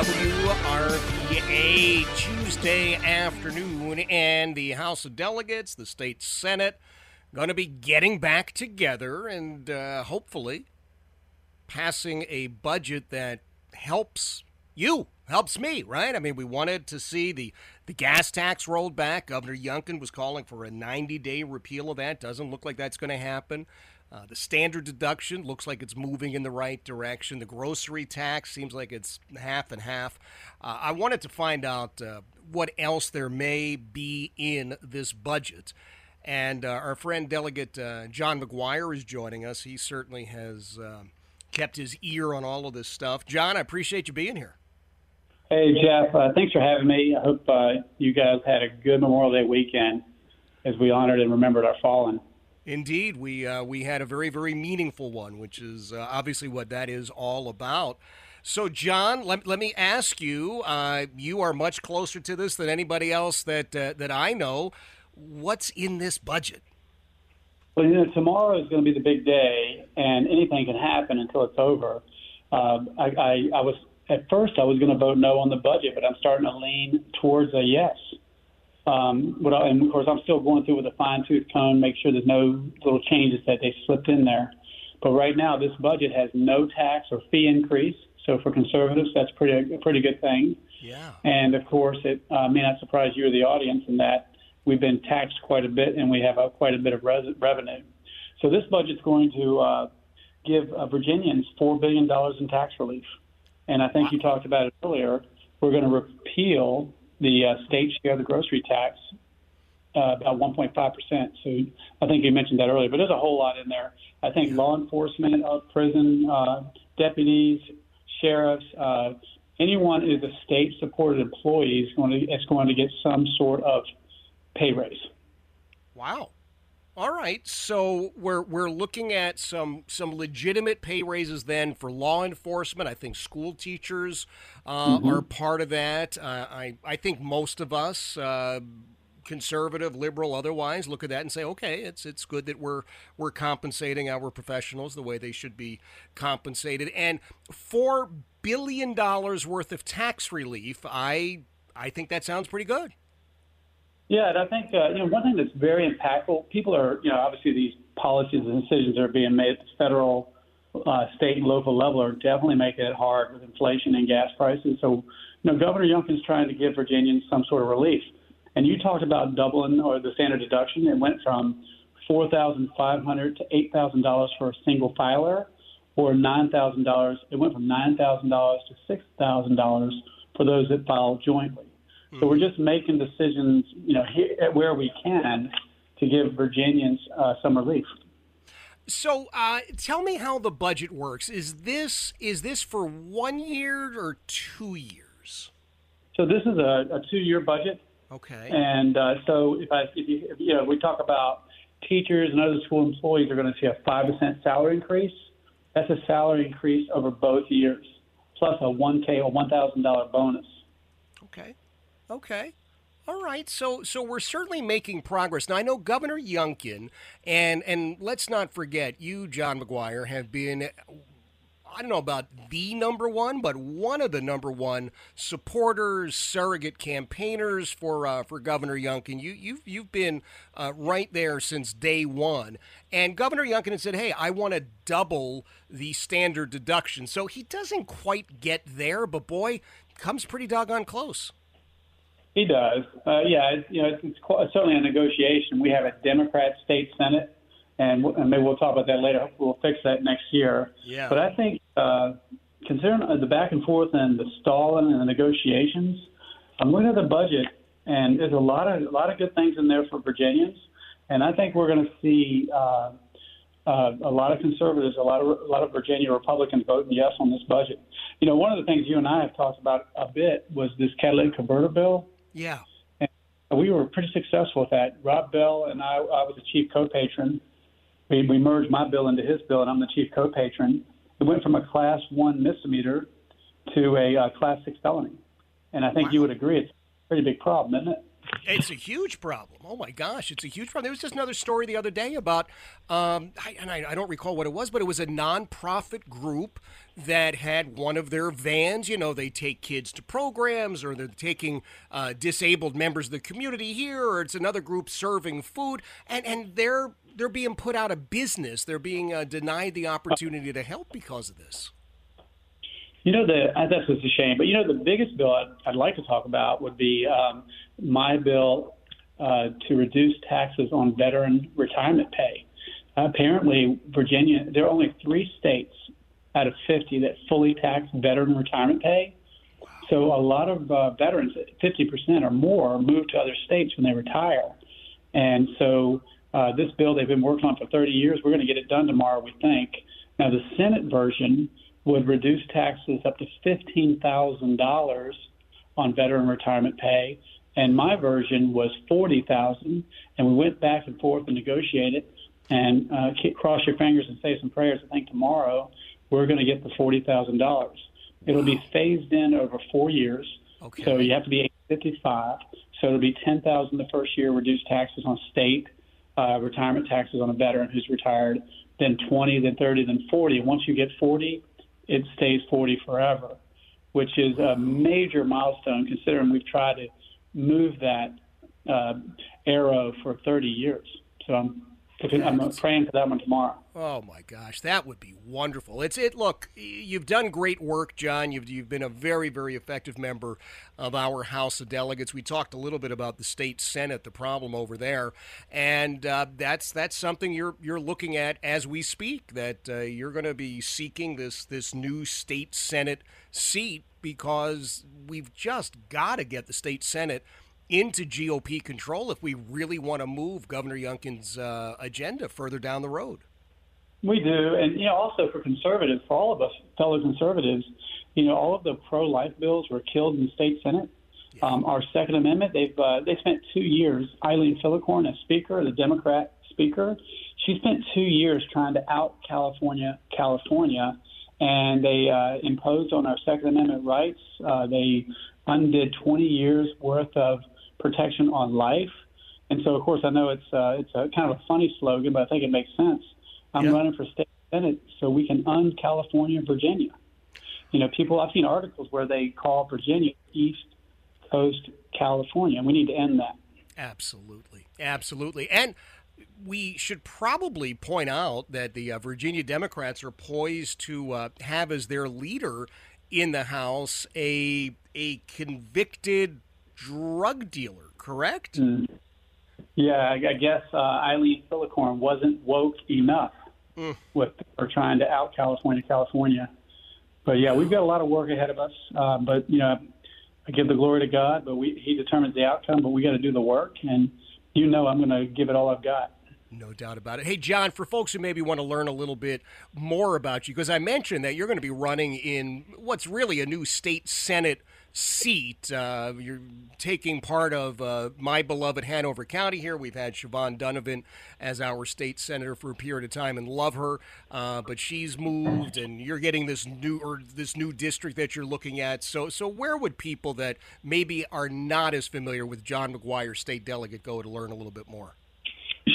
Radio, WRVA, Tuesday afternoon, and the House of Delegates, the state Senate, going to be getting back together and uh, hopefully passing a budget that helps you, helps me, right? I mean, we wanted to see the, the gas tax rolled back. Governor Youngkin was calling for a 90 day repeal of that. Doesn't look like that's going to happen. Uh, the standard deduction looks like it's moving in the right direction. The grocery tax seems like it's half and half. Uh, I wanted to find out uh, what else there may be in this budget. And uh, our friend Delegate uh, John McGuire is joining us. He certainly has um, kept his ear on all of this stuff. John, I appreciate you being here. Hey, Jeff. Uh, thanks for having me. I hope you guys had a good Memorial Day weekend as we honored and remembered our fallen. Indeed, we uh, we had a very very meaningful one, which is uh, obviously what that is all about. So, John, let, let me ask you. Uh, you are much closer to this than anybody else that uh, that I know. What's in this budget? Well, you know, tomorrow is going to be the big day, and anything can happen until it's over. Uh, I, I, I was at first I was going to vote no on the budget, but I'm starting to lean towards a yes. Um, but I, and of course, I'm still going through with a fine tooth comb, make sure there's no little changes that they slipped in there. But right now, this budget has no tax or fee increase. So for conservatives, that's pretty a pretty good thing. Yeah. And of course, it uh, may not surprise you or the audience in that we've been taxed quite a bit and we have a, quite a bit of res- revenue. So this budget's going to uh, give uh, Virginians four billion dollars in tax relief. And I think you talked about it earlier. We're going to repeal the uh, state share of the grocery tax uh, about 1.5 percent. So I think you mentioned that earlier, but there's a whole lot in there. I think law enforcement, uh, prison uh, deputies, sheriffs, uh, anyone who's a state-supported employee is going to is going to get some sort of pay raise. Wow. All right, so we're we're looking at some some legitimate pay raises then for law enforcement. I think school teachers uh, mm-hmm. are part of that. Uh, I I think most of us. Uh, conservative, liberal, otherwise, look at that and say, okay, it's it's good that we're we're compensating our professionals the way they should be compensated. And four billion dollars worth of tax relief, I I think that sounds pretty good. Yeah, and I think uh, you know one thing that's very impactful. People are you know obviously these policies and decisions that are being made at the federal, uh, state, and local level are definitely making it hard with inflation and gas prices. So you know Governor Youngkin's trying to give Virginians some sort of relief. And you talked about doubling or the standard deduction. It went from four thousand five hundred to eight thousand dollars for a single filer, or nine thousand dollars. It went from nine thousand dollars to six thousand dollars for those that file jointly. So we're just making decisions, you know, here, where we can to give Virginians uh, some relief. So, uh, tell me how the budget works. Is this is this for one year or two years? So this is a, a two-year budget. Okay. And uh, so if I, if you, if, you know, we talk about teachers and other school employees are going to see a five percent salary increase. That's a salary increase over both years, plus a one k or one thousand dollar bonus. Okay. Okay. All right, so so we're certainly making progress. Now I know Governor Youngkin, and and let's not forget you, John McGuire, have been I don't know about the number one, but one of the number one supporters, surrogate campaigners for uh, for Governor Youngkin. You you've you've been uh, right there since day one, and Governor Youngkin said, "Hey, I want to double the standard deduction." So he doesn't quite get there, but boy, comes pretty doggone close. He does. Uh, yeah, it's, you know, it's, it's certainly a negotiation. We have a Democrat state senate and, and maybe we'll talk about that later. We'll fix that next year. Yeah. But I think, uh, considering the back and forth and the stalling and the negotiations, I'm looking at the budget, and there's a lot of a lot of good things in there for Virginians, and I think we're going to see. Uh, uh, a lot of conservatives, a lot of a lot of Virginia Republicans voting yes on this budget. You know, one of the things you and I have talked about a bit was this catalytic converter bill. Yeah, and we were pretty successful with that. Rob Bell and I, I was the chief co-patron we, we merged my bill into his bill, and I'm the chief co-patron. It went from a class one misdemeanor to a uh, class six felony, and I think wow. you would agree it's a pretty big problem, isn't it? It's a huge problem. Oh my gosh, it's a huge problem. There was just another story the other day about, um, I, and I, I, don't recall what it was, but it was a nonprofit group that had one of their vans. You know, they take kids to programs, or they're taking uh, disabled members of the community here, or it's another group serving food, and and they're they're being put out of business. They're being uh, denied the opportunity to help because of this. You know, the, uh, that's just a shame. But you know, the biggest bill I'd, I'd like to talk about would be um, my bill uh, to reduce taxes on veteran retirement pay. Apparently, Virginia, there are only three states out of 50 that fully tax veteran retirement pay. So a lot of uh, veterans, 50% or more, move to other states when they retire. And so uh, this bill they've been working on for 30 years, we're going to get it done tomorrow, we think. Now, the Senate version would reduce taxes up to $15,000 on veteran retirement pay, and my version was 40000 and we went back and forth and negotiated. And uh, cross your fingers and say some prayers. I think tomorrow we're going to get the $40,000. It'll be phased in over four years. Okay. So you have to be 55. So it'll be 10000 the first year, reduced taxes on state uh, retirement taxes on a veteran who's retired, then 20, then 30, then 40. Once you get 40, it stays 40 forever, which is a major milestone considering we've tried to move that uh, arrow for 30 years. So I'm I'm praying for that one tomorrow. Oh my gosh, that would be wonderful. It's it. Look, you've done great work, John. You've you've been a very very effective member of our House of Delegates. We talked a little bit about the state senate, the problem over there, and uh, that's that's something you're you're looking at as we speak. That uh, you're going to be seeking this this new state senate seat because we've just got to get the state senate into GOP control if we really want to move Governor Youngkin's uh, agenda further down the road. We do, and you know, also for conservatives, for all of us fellow conservatives, you know, all of the pro-life bills were killed in the state senate. Yeah. Um, our Second Amendment, they've uh, they spent two years. Eileen Filler-Corn, as Speaker, the Democrat Speaker, she spent two years trying to out California, California, and they uh, imposed on our Second Amendment rights. Uh, they undid 20 years worth of protection on life. And so, of course, I know it's uh, it's a kind of a funny slogan, but I think it makes sense. I'm yep. running for state senate so we can un California, and Virginia. You know, people I've seen articles where they call Virginia East Coast California, and we need to end that. Absolutely, absolutely, and we should probably point out that the uh, Virginia Democrats are poised to uh, have as their leader in the House a a convicted drug dealer, correct? Mm. Yeah, I guess uh, Eileen Filler-Corn wasn't woke enough mm. with her trying to out California, California. But yeah, we've got a lot of work ahead of us. Uh, but you know, I give the glory to God, but we, He determines the outcome. But we got to do the work, and you know, I'm going to give it all I've got. No doubt about it. Hey, John, for folks who maybe want to learn a little bit more about you, because I mentioned that you're going to be running in what's really a new state senate seat. Uh, you're taking part of uh, my beloved Hanover County here. We've had Siobhan Dunnavant as our state senator for a period of time and love her, uh, but she's moved, and you're getting this new or this new district that you're looking at. So, so where would people that maybe are not as familiar with John McGuire, state delegate, go to learn a little bit more?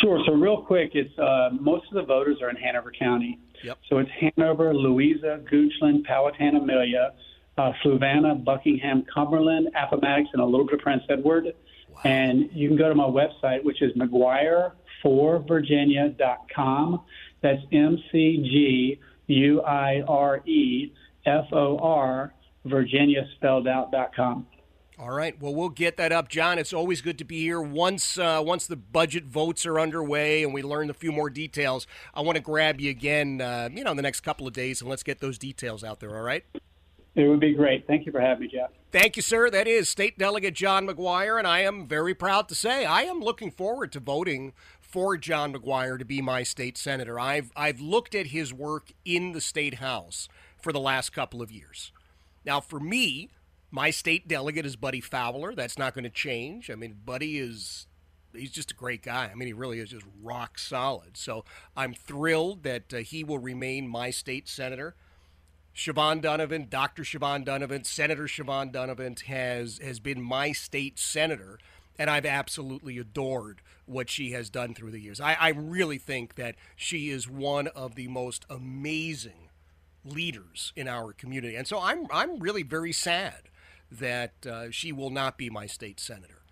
Sure. So, real quick, it's uh, most of the voters are in Hanover County. Yep. So it's Hanover, Louisa, Goochland, Powhatan, Amelia, uh, Fluvanna, Buckingham, Cumberland, Appomattox, and a little bit of Prince Edward. Wow. And you can go to my website, which is McGuireforvirginia.com. That's M C G U I R E F O R Virginia spelled out dot com. All right. Well, we'll get that up, John. It's always good to be here. Once uh, once the budget votes are underway and we learn a few more details, I want to grab you again. Uh, you know, in the next couple of days, and let's get those details out there. All right. It would be great. Thank you for having me, Jeff. Thank you, sir. That is State Delegate John McGuire, and I am very proud to say I am looking forward to voting for John McGuire to be my state senator. I've I've looked at his work in the state house for the last couple of years. Now, for me, my state delegate is Buddy Fowler. That's not going to change. I mean, Buddy is he's just a great guy. I mean, he really is just rock solid. So I'm thrilled that uh, he will remain my state senator. Siobhan Dunnavant, Dr. Siobhan Dunnavant, Senator Siobhan Dunnavant has has been my state senator, and I've absolutely adored what she has done through the years. I, I really think that she is one of the most amazing leaders in our community, and so I'm I'm really very sad that uh, she will not be my state senator.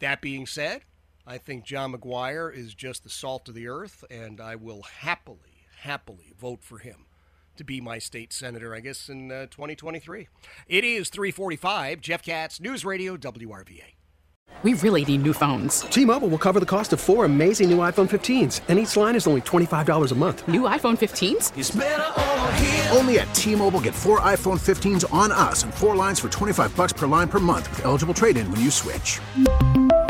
That being said, I think John McGuire is just the salt of the earth, and I will happily, happily vote for him to be my state senator, I guess, in uh, 2023. It is 345. Jeff Katz, News Radio, WRVA. We really need new phones. T-Mobile will cover the cost of four amazing new iPhone 15s, and each line is only $25 a month. New iPhone 15s? Only at T-Mobile get four iPhone 15s on us and four lines for 25 bucks per line per month with eligible trade-in when you switch.